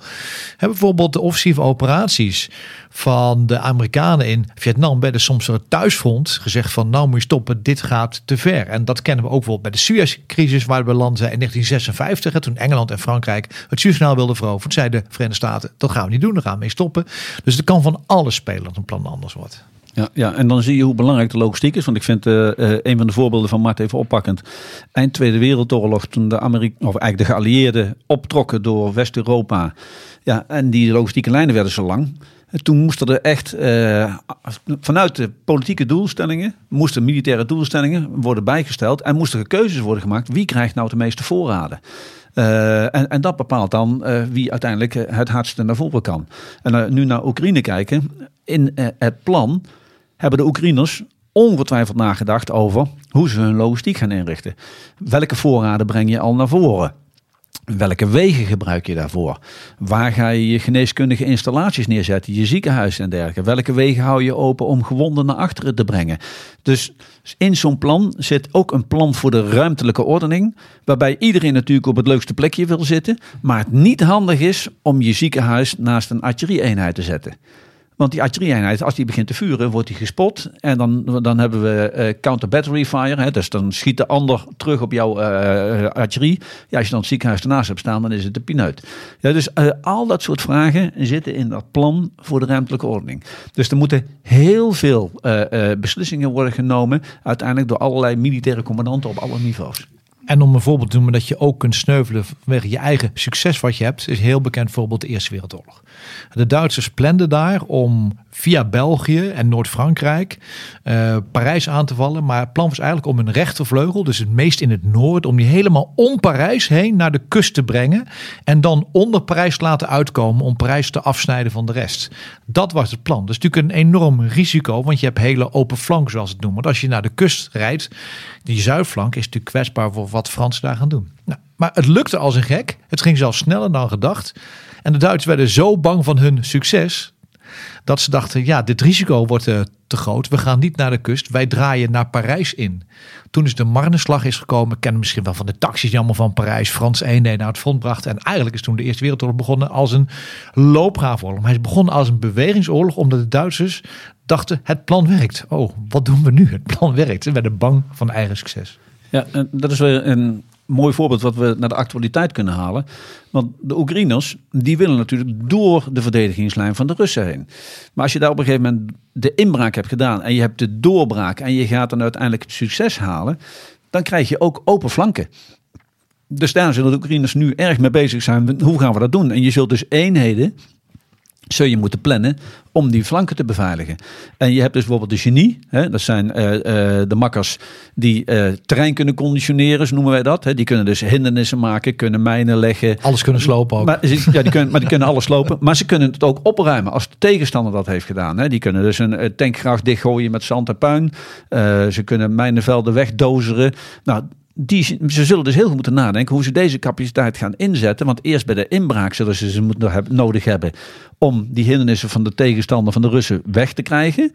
Hè, bijvoorbeeld de offensieve operaties van de Amerikanen in Vietnam werden soms het thuisfront gezegd van nou moet je stoppen, dit gaat te ver. En dat kennen we ook bijvoorbeeld bij de Suez-crisis waar we landen in 1956, hè, toen Engeland en Frankrijk het Suezkanaal wilden veroveren. zeiden de Verenigde Staten, dat gaan we niet doen, daar gaan we mee stoppen. Dus er kan van alles spelen dat een plan anders wordt. Ja, ja, en dan zie je hoe belangrijk de logistiek is. Want ik vind uh, uh, een van de voorbeelden van Mart even oppakkend. Eind Tweede Wereldoorlog, toen de, Amerika of eigenlijk de geallieerden optrokken door West-Europa. Ja, en die logistieke lijnen werden zo lang. Toen moesten er echt uh, vanuit de politieke doelstellingen, moesten militaire doelstellingen worden bijgesteld. En moesten er keuzes worden gemaakt. Wie krijgt nou de meeste voorraden? Uh, en, en, dat bepaalt dan uh, wie uiteindelijk het hardste naar voren kan. En nu naar Oekraïne kijken. In het plan hebben de Oekraïners ongetwijfeld nagedacht over hoe ze hun logistiek gaan inrichten. Welke voorraden breng je al naar voren? Welke wegen gebruik je daarvoor? Waar ga je je geneeskundige installaties neerzetten, je ziekenhuizen en dergelijke? Welke wegen hou je open om gewonden naar achteren te brengen? Dus in zo'n plan zit ook een plan voor de ruimtelijke ordening, waarbij iedereen natuurlijk op het leukste plekje wil zitten, maar het niet handig is om je ziekenhuis naast een artillerieeenheid te zetten. Want die artillerieeenheid, als die begint te vuren, wordt die gespot. En dan, dan hebben we uh, counter battery fire. Hè, dus dan schiet de ander terug op jouw uh, artillerie. Ja, als je dan het ziekenhuis ernaast hebt staan, dan is het de pineut. Ja, dus uh, al dat soort vragen zitten in dat plan voor de ruimtelijke ordening. Dus er moeten heel veel beslissingen worden genomen. Uiteindelijk door allerlei militaire commandanten op alle niveaus. En om een voorbeeld te noemen dat je ook kunt sneuvelen vanwege je eigen succes wat je hebt, is heel bekend voorbeeld de Eerste Wereldoorlog. De Duitsers planden daar om via België en Noord-Frankrijk uh, Parijs aan te vallen. Maar het plan was eigenlijk om een rechtervleugel, dus het meest in het noorden, om die helemaal om Parijs heen naar de kust te brengen. En dan onder Parijs te laten uitkomen om Parijs te afsnijden van de rest. Dat was het plan. Dat is natuurlijk een enorm risico, want je hebt hele open flank, zoals het noemen. Want als je naar de kust rijdt, die zuidflank is natuurlijk kwetsbaar voor wat Fransen daar gaan doen. Nou, maar het lukte als een gek. Het ging zelfs sneller dan gedacht. En de Duitsers werden zo bang van hun succes dat ze dachten, ja, dit risico wordt uh, te groot. We gaan niet naar de kust. Wij draaien naar Parijs in. Toen is de Marneslag is gekomen. Kennen misschien wel van de taxis allemaal van Parijs Frans eenheden naar het front brachten. En eigenlijk is toen de Eerste Wereldoorlog begonnen als een loopgravenoorlog. Maar hij is begonnen als een bewegingsoorlog omdat de Duitsers dachten, het plan werkt. Oh, wat doen we nu? Het plan werkt. Ze werden bang van eigen succes. Ja, dat is weer een mooi voorbeeld wat we naar de actualiteit kunnen halen. Want de Oekraïners, die willen natuurlijk door de verdedigingslijn van de Russen heen. Maar als je daar op een gegeven moment de inbraak hebt gedaan en je hebt de doorbraak en je gaat dan uiteindelijk het succes halen, dan krijg je ook open flanken. Dus daar zullen de Oekraïners nu erg mee bezig zijn. Hoe gaan we dat doen? En je zult dus eenheden zul je moeten plannen om die flanken te beveiligen. En je hebt dus bijvoorbeeld de genie. Hè, dat zijn uh, uh, de makkers die uh, terrein kunnen conditioneren, zo noemen wij dat. Hè. Die kunnen dus hindernissen maken, kunnen mijnen leggen. Alles kunnen slopen ook. Maar, ja, die kunnen, maar die kunnen alles slopen. Maar ze kunnen het ook opruimen als de tegenstander dat heeft gedaan. Hè. Die kunnen dus een tankgraaf dichtgooien met zand en puin. ze kunnen mijnenvelden wegdozeren. Nou, die, ze zullen dus heel goed moeten nadenken hoe ze deze capaciteit gaan inzetten. Want eerst bij de inbraak zullen ze ze moeten nodig hebben om die hindernissen van de tegenstander van de Russen weg te krijgen.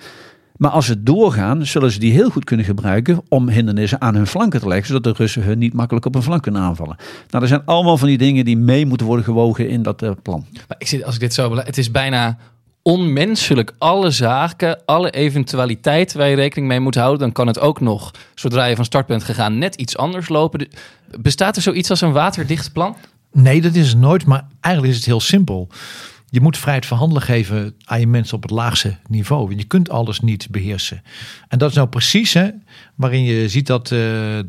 Maar als ze doorgaan, zullen ze die heel goed kunnen gebruiken om hindernissen aan hun flanken te leggen, zodat de Russen hun niet makkelijk op hun flank kunnen aanvallen. Nou, er zijn allemaal van die dingen die mee moeten worden gewogen in dat uh, plan. Maar ik zit, als ik dit zo het is bijna onmenselijk alle zaken, alle eventualiteiten waar je rekening mee moet houden, dan kan het ook nog, zodra je van start bent gegaan, net iets anders lopen. Bestaat er zoiets als een waterdicht plan? Nee, dat is nooit, maar eigenlijk is het heel simpel. Je moet vrijheid van handelen geven aan je mensen op het laagste niveau. Je kunt alles niet beheersen. En dat is nou precies hè, waarin je ziet dat uh,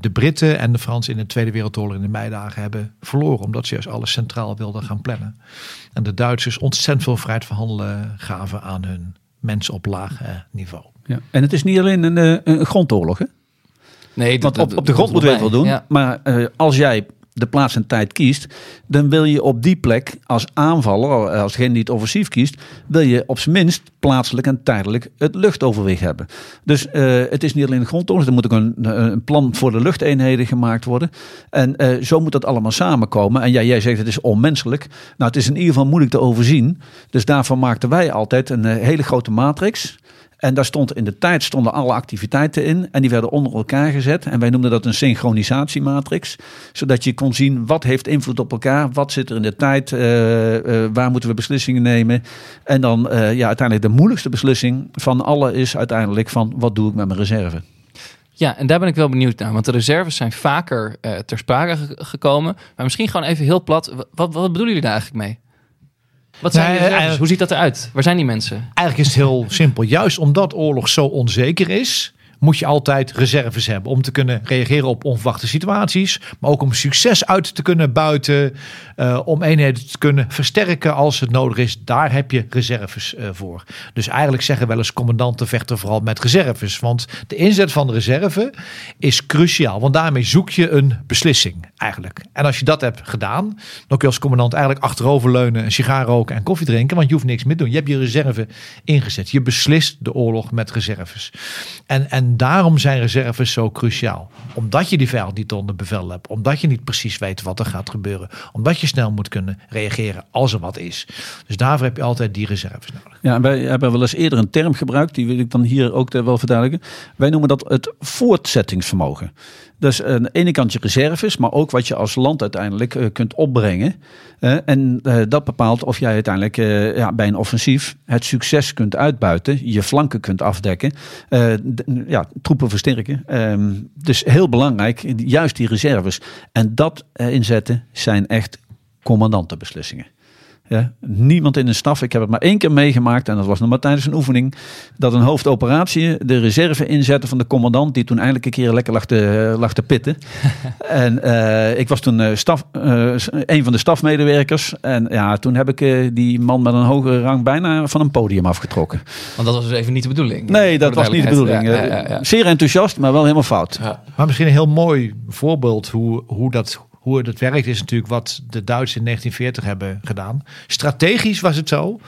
de Britten en de Fransen in de Tweede Wereldoorlog in de meidagen hebben verloren. Omdat ze juist alles centraal wilden gaan plannen. En de Duitsers ontzettend veel vrijheid van handelen gaven aan hun mensen op laag uh, niveau. Ja. En het is niet alleen een, uh, een grondoorlog hè? Nee, Want op, op de grond moeten we het wel doen. Ja. Maar uh, als jij de plaats en tijd kiest, dan wil je op die plek als aanvaller, als degene die het offensief kiest, wil je op zijn minst plaatselijk en tijdelijk het luchtoverwicht hebben. Dus uh, het is niet alleen grondtoren, er moet ook een, een, plan voor de luchteenheden gemaakt worden. En uh, zo moet dat allemaal samenkomen. En ja, jij zegt het is onmenselijk. Nou, het is in ieder geval moeilijk te overzien. Dus daarvan maakten wij altijd een hele grote matrix. En daar stond in de tijd stonden alle activiteiten in. En die werden onder elkaar gezet. En wij noemden dat een synchronisatiematrix. Zodat je kon zien wat heeft invloed op elkaar. Wat zit er in de tijd. Uh, uh, waar moeten we beslissingen nemen. En dan uh, ja, uiteindelijk de moeilijkste beslissing van alle is uiteindelijk van wat doe ik met mijn reserve. Ja, en daar ben ik wel benieuwd naar. Want de reserves zijn vaker ter sprake gekomen. Maar misschien gewoon even heel plat. Wat, wat bedoelen jullie daar eigenlijk mee? Wat zijn nee, die Hoe ziet dat eruit? Waar zijn die mensen? Eigenlijk is het heel simpel. Juist omdat oorlog zo onzeker is, moet je altijd reserves hebben om te kunnen reageren op onverwachte situaties, maar ook om succes uit te kunnen buiten, uh, om eenheden te kunnen versterken als het nodig is. Daar heb je reserves uh, voor. Dus eigenlijk zeggen wel eens commandanten vechten vooral met reserves, want de inzet van de reserve is cruciaal, want daarmee zoek je een beslissing eigenlijk. En als je dat hebt gedaan, dan kun je als commandant eigenlijk achteroverleunen, een sigaar roken en koffie drinken, want je hoeft niks meer te doen. Je hebt je reserve ingezet. Je beslist de oorlog met reserves. En, en En daarom zijn reserves zo cruciaal. Omdat je die vijand niet onder bevel hebt. Omdat je niet precies weet wat er gaat gebeuren. Omdat je snel moet kunnen reageren als er wat is. Dus daarvoor heb je altijd die reserves nodig. Ja, wij hebben wel eens eerder een term gebruikt. Die wil ik dan hier ook wel verduidelijken. Wij noemen dat het voortzettingsvermogen. Dus aan de ene kant je reserves, maar ook wat je als land uiteindelijk uh, kunt opbrengen. En dat bepaalt of jij uiteindelijk ja, bij een offensief het succes kunt uitbuiten, je flanken kunt afdekken, ja, troepen versterken. Ehm, dus heel belangrijk, juist die reserves. En dat inzetten zijn echt commandantenbeslissingen. Ja, niemand in een staf. Ik heb het maar één keer meegemaakt. En dat was nog maar tijdens een oefening. Dat een hoofdoperatie de reserve inzette van de commandant. Die toen eindelijk een keer lekker lag te, lag te pitten. en uh, ik was toen uh, staf, uh, een van de stafmedewerkers. En ja, toen heb ik die man met een hogere rang bijna van een podium afgetrokken. Want dat was dus even niet de bedoeling. Nee, dat was niet de bedoeling. Ja, ja, ja, Zeer enthousiast, maar wel helemaal fout. Maar misschien een heel mooi voorbeeld hoe, hoe dat het werkt is natuurlijk wat de Duitsers in 1940 hebben gedaan. Strategisch was het zo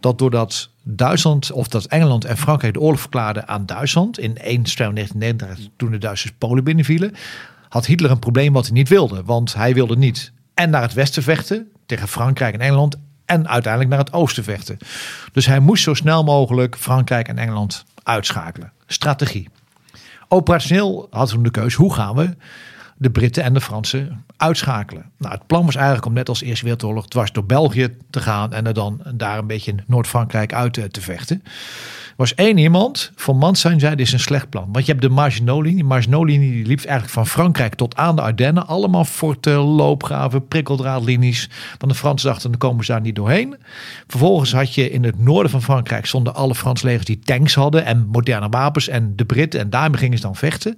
dat doordat Duitsland of dat Engeland en Frankrijk de oorlog verklaarden aan Duitsland in 1 1939 toen de Duitsers Polen binnenvielen, had Hitler een probleem wat hij niet wilde, want hij wilde niet en naar het westen vechten tegen Frankrijk en Engeland en uiteindelijk naar het oosten vechten. Dus hij moest zo snel mogelijk Frankrijk en Engeland uitschakelen. Strategie. Operationeel hadden we de keuze: hoe gaan we de Britten en de Fransen uitschakelen. Nou, het plan was eigenlijk om net als Eerste Wereldoorlog dwars door België te gaan en er dan daar een beetje Noord-Frankrijk uit te, te vechten. Er was één iemand, van Manstein zei, dit is een slecht plan. Want je hebt de Maginot-linie. Die liep eigenlijk van Frankrijk tot aan de Ardennen. Allemaal forten, loopgraven, prikkeldraadlinies. Want de Fransen dachten, dan komen ze daar niet doorheen. Vervolgens had je in het noorden van Frankrijk stonden alle Franse legers die tanks hadden en moderne wapens. En de Britten, en daarmee gingen ze dan vechten.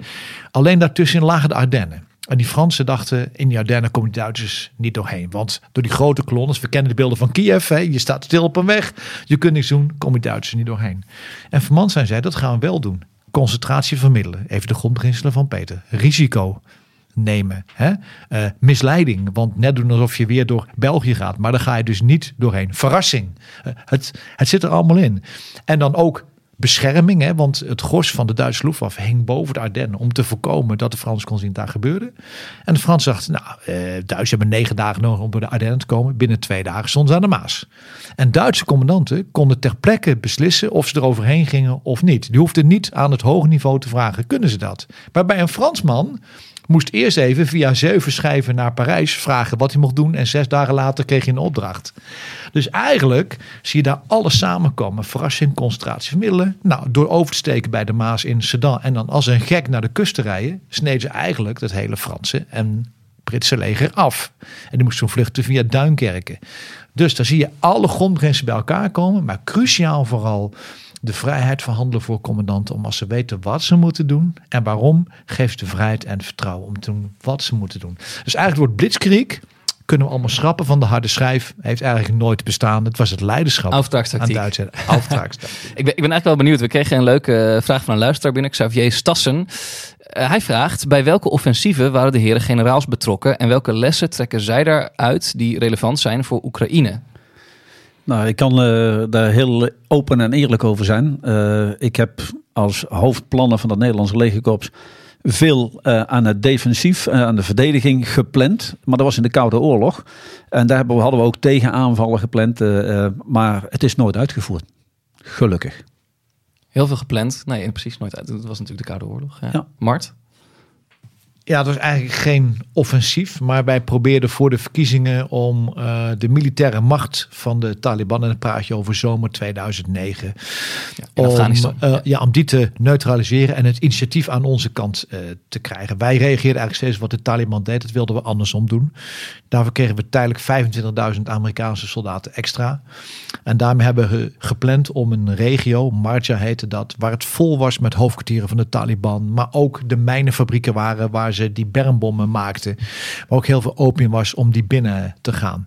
Alleen daartussen lagen de Ardennen. En die Fransen dachten, in die Ardennen komen die Duitsers niet doorheen. Want door die grote kolonnes, we kennen de beelden van Kiev. Hè, je staat stil op een weg, je kunt niks doen, komen die Duitsers niet doorheen. En Vermand zijn zei, dat gaan we wel doen. Concentratie vermiddelen. Even de grondbeginselen van Peter. Risico nemen. Hè? Uh, misleiding, want net doen alsof je weer door België gaat. Maar daar ga je dus niet doorheen. Verrassing. Uh, het, het zit er allemaal in. En dan ook bescherming. Hè, want het gros van de Duitse Luftwaffe hing boven de Ardennen om te voorkomen dat de Fransen kon zien daar gebeurde. En de Fransen dachten, nou, eh, Duitsers hebben negen dagen nodig om bij de Ardennen te komen. Binnen twee dagen stonden ze aan de Maas. En Duitse commandanten konden ter plekke beslissen of ze eroverheen gingen of niet. Die hoefden niet aan het hoge niveau te vragen, kunnen ze dat? Maar bij een Fransman moest eerst even via zeven schijven naar Parijs vragen wat hij mocht doen. En zes dagen later kreeg je een opdracht. Dus eigenlijk zie je daar alles samenkomen. Verrassing, concentratie, vermiddelen. Nou, door over te steken bij de Maas in Sedan en dan als een gek naar de kust te rijden, sneden ze eigenlijk het hele Franse en Britse leger af. En die moesten vluchten via Duinkerken. Dus daar zie je alle grondgrenzen bij elkaar komen. Maar cruciaal vooral de vrijheid van handelen voor commandanten. Om als ze weten wat ze moeten doen en waarom, geeft de vrijheid en vertrouwen om te doen wat ze moeten doen. Dus eigenlijk wordt blitzkrieg kunnen we allemaal schrappen van de harde schijf. Heeft eigenlijk nooit bestaan. Het was het leiderschap aan Duitsers. ik, ben, ik ben eigenlijk wel benieuwd. We kregen een leuke vraag van een luisteraar binnen. Xavier Stassen. Uh, hij vraagt, bij welke offensieven waren de heren generaals betrokken... en welke lessen trekken zij daaruit die relevant zijn voor Oekraïne? Nou, ik kan uh, daar heel open en eerlijk over zijn. Uh, ik heb als hoofdplannen van het Nederlandse legerkorps veel uh, aan het defensief, aan de verdediging gepland. Maar dat was in de Koude Oorlog. En daar hebben we, hadden we ook tegenaanvallen gepland. maar het is nooit uitgevoerd. Gelukkig. Heel veel gepland. Nee, precies nooit uit. Het was natuurlijk de Koude Oorlog. Ja. ja. Mart? Ja, het was eigenlijk geen offensief, maar wij probeerden voor de verkiezingen om uh, de militaire macht van de Taliban, en dan praat je over zomer 2009, ja, om, uh, ja, om die te neutraliseren en het initiatief aan onze kant uh, te krijgen. Wij reageerden eigenlijk steeds wat de Taliban deed, dat wilden we andersom doen. Daarvoor kregen we tijdelijk 25.000 Amerikaanse soldaten extra. En daarmee hebben we gepland om een regio, Marja heette dat, waar het vol was met hoofdkwartieren van de Taliban, maar ook de mijnenfabrieken waren waar die bermbommen maakten. Maar ook heel veel opium was om die binnen te gaan.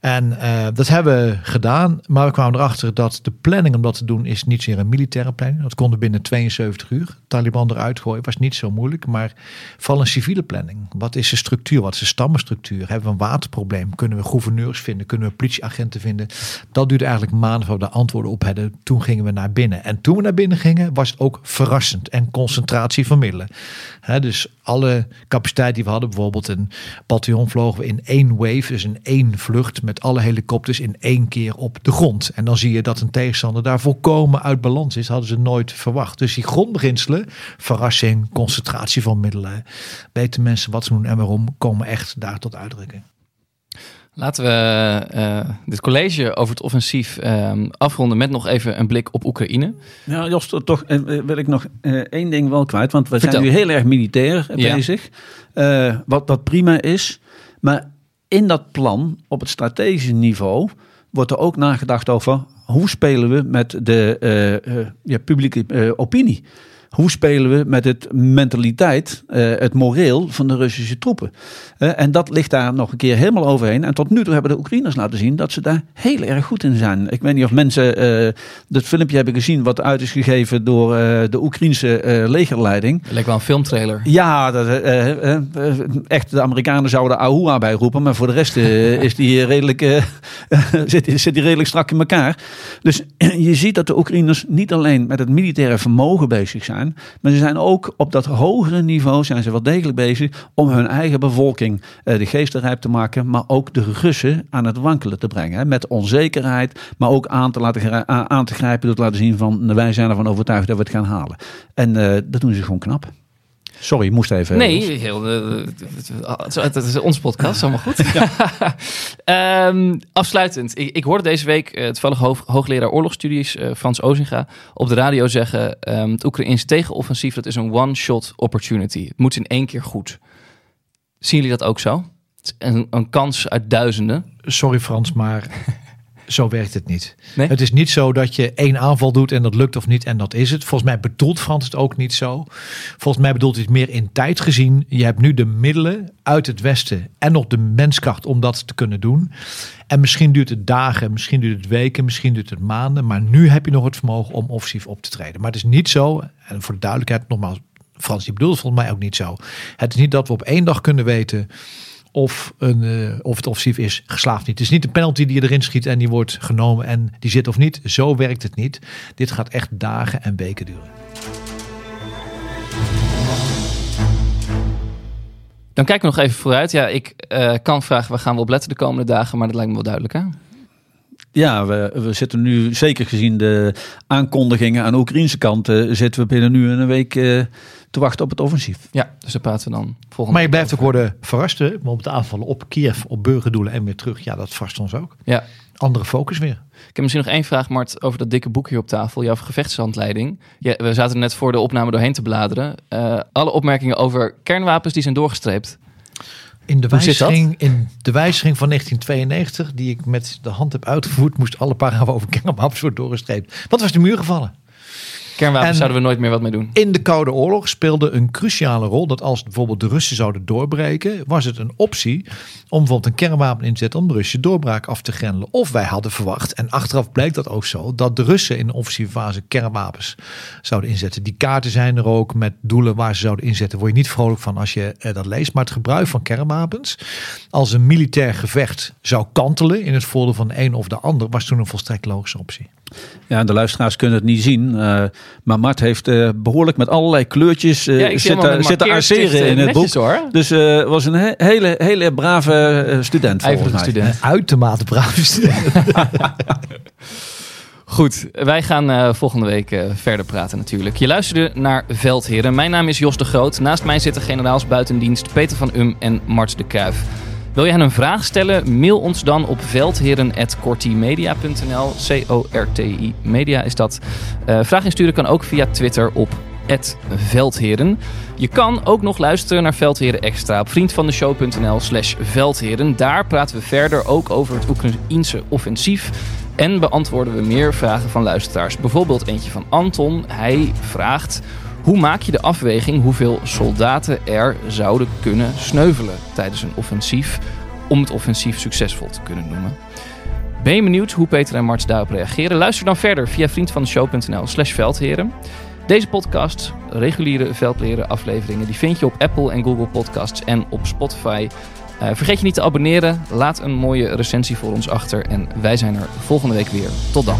En uh, dat hebben we gedaan, maar we kwamen erachter dat de planning om dat te doen is niet zeer een militaire planning. Dat konden binnen 72 uur Taliban eruit gooien. Was niet zo moeilijk, maar vooral een civiele planning. Wat is de structuur? Wat is de stammenstructuur? Hebben we een waterprobleem? Kunnen we gouverneurs vinden? Kunnen we politieagenten vinden? Dat duurde eigenlijk maanden voordat we de antwoorden op hadden. Toen gingen we naar binnen. En toen we naar binnen gingen, was het ook verrassend. En concentratie van middelen. dus alle capaciteit die we hadden, bijvoorbeeld een bataljon vlogen we in één wave, dus in één vlucht met alle helikopters in één keer op de grond. En dan zie je dat een tegenstander daar volkomen uit balans is. Hadden ze nooit verwacht. Dus die grondbeginselen, verrassing, concentratie van middelen, weten mensen wat ze doen en waarom, komen echt daar tot uitdrukking. Laten we uh, dit college over het offensief uh, afronden met nog even een blik op Oekraïne. Ja, Jos, toch uh, wil ik nog één ding wel kwijt. Want we zijn nu heel erg militair bezig. wat dat prima is. Maar in dat plan, op het strategische niveau, wordt er ook nagedacht over hoe spelen we met de ja, publieke opinie. Hoe spelen we met het mentaliteit, uh, het moreel van de Russische troepen? Uh, en dat ligt daar nog een keer helemaal overheen. En tot nu toe hebben de Oekraïners laten zien dat ze daar heel erg goed in zijn. Ik weet niet of mensen uh, dat filmpje hebben gezien wat uit is gegeven door de Oekraïnse legerleiding. Lijkt wel een filmtrailer. Ja, dat, echt de Amerikanen zouden Ahua bij roepen. Maar voor de rest is die redelijk, zit, zit die redelijk strak in elkaar. Dus je ziet dat de Oekraïners niet alleen met het militaire vermogen bezig zijn maar ze zijn ook op dat hogere niveau zijn ze wel degelijk bezig om hun eigen bevolking uh, de geesten rijp te maken, maar ook de Russen aan het wankelen te brengen. Met onzekerheid, maar ook aan te, laten, aan te grijpen door te laten zien van wij zijn ervan overtuigd dat we het gaan halen. En uh, dat doen ze gewoon knap. Sorry, moest even. Nee, heel, uh, het is onze podcast, allemaal goed. um, afsluitend, ik, ik, hoorde deze week uh, toevallig hoog, hoogleraar oorlogsstudies uh, Frans Ozinga op de radio zeggen: um, het Oekraïnse tegenoffensief dat is een one-shot opportunity. Het moet in één keer goed. Zien jullie dat ook zo? Een, een kans uit duizenden. Sorry Frans, maar zo werkt het niet. Het is niet zo dat je één aanval doet en dat lukt of niet en dat is het. Volgens mij bedoelt Frans het ook niet zo. Volgens mij bedoelt hij het meer in tijd gezien. Je hebt nu de middelen uit het Westen en nog de menskracht om dat te kunnen doen. En misschien duurt het dagen, misschien duurt het weken, misschien duurt het maanden. Maar nu heb je nog het vermogen om offensief op te treden. Maar het is niet zo, en voor de duidelijkheid nogmaals, Frans, die bedoelt volgens mij ook niet zo. Het is niet dat we op één dag kunnen weten of, een, uh, of het offensief is geslaagd niet. Het is niet een penalty die je erin schiet en die wordt genomen en die zit of niet. Zo werkt het niet. Dit gaat echt dagen en weken duren. Dan kijken we nog even vooruit. Ja, ik uh, kan vragen, waar gaan we op letten de komende dagen? Maar dat lijkt me wel duidelijk, hè? Ja, we, we zitten nu, zeker gezien de aankondigingen aan de Oekraïnse kant, uh, zitten we binnen nu een week uh, te wachten op het offensief. Ja, dus daar praten we dan volgende Maar je blijft ook worden verrast, hè? Want de aanvallen op Kiev, op burgerdoelen en weer terug, ja, dat verrast ons ook. Ja. Andere focus weer. Ik heb misschien nog één vraag, Mart, over dat dikke boek hier op tafel. Jouw gevechtshandleiding. Ja, we zaten net voor de opname doorheen te bladeren. Uh, alle opmerkingen over kernwapens die zijn doorgestreept. In de, wijziging, in de wijziging van 1992, die ik met de hand heb uitgevoerd, moest alle paragrafen over kernwapens worden doorgestreept. Wat was de muur gevallen? Kernwapens zouden we nooit meer wat mee doen. In de Koude Oorlog speelde een cruciale rol dat als bijvoorbeeld de Russen zouden doorbreken, was het een optie om bijvoorbeeld een kernwapen in te zetten om de Russische doorbraak af te grendelen. Of wij hadden verwacht, en achteraf bleek dat ook zo, dat de Russen in de offensieve fase kernwapens zouden inzetten. Die kaarten zijn er ook met doelen waar ze zouden inzetten. Word je niet vrolijk van als je dat leest. Maar het gebruik van kernwapens als een militair gevecht zou kantelen in het voordeel van de een of de ander, was toen een volstrekt logische optie. Ja, de luisteraars kunnen het niet zien. Uh, maar Mart heeft uh, behoorlijk met allerlei kleurtjes uh, ja, zitten, zitten arceren in het boek. Hoor. Dus het was een he hele, hele brave student volgens mij. Student. Een uitermate brave student. Goed, wij gaan volgende week verder praten natuurlijk. Je luisterde naar Veldheren. Mijn naam is Jos de Groot. Naast mij zitten generaals buitendienst Peter van Um en Mart de Kruif. Wil je hen een vraag stellen? Mail ons dan op veldheren.cortimedia.nl. C-O-R-T-I media is dat. Uh, vraag insturen kan ook via Twitter op Veldheren. Je kan ook nog luisteren naar Veldheren Extra op vriendvandeshow.nl slash Veldheren. Daar praten we verder ook over het Oekraïense offensief. En beantwoorden we meer vragen van luisteraars. Bijvoorbeeld eentje van Anton. Hij vraagt... Hoe maak je de afweging hoeveel soldaten er zouden kunnen sneuvelen tijdens een offensief om het offensief succesvol te kunnen noemen. Ben je benieuwd hoe Peter en Marts daarop reageren? Luister dan verder via vriendvandeshow.nl slash veldheren. Deze podcast, reguliere veldleren afleveringen, die vind je op Apple en Google Podcasts en op Spotify. Uh, vergeet je niet te abonneren, laat een mooie recensie voor ons achter en wij zijn er volgende week weer. Tot dan.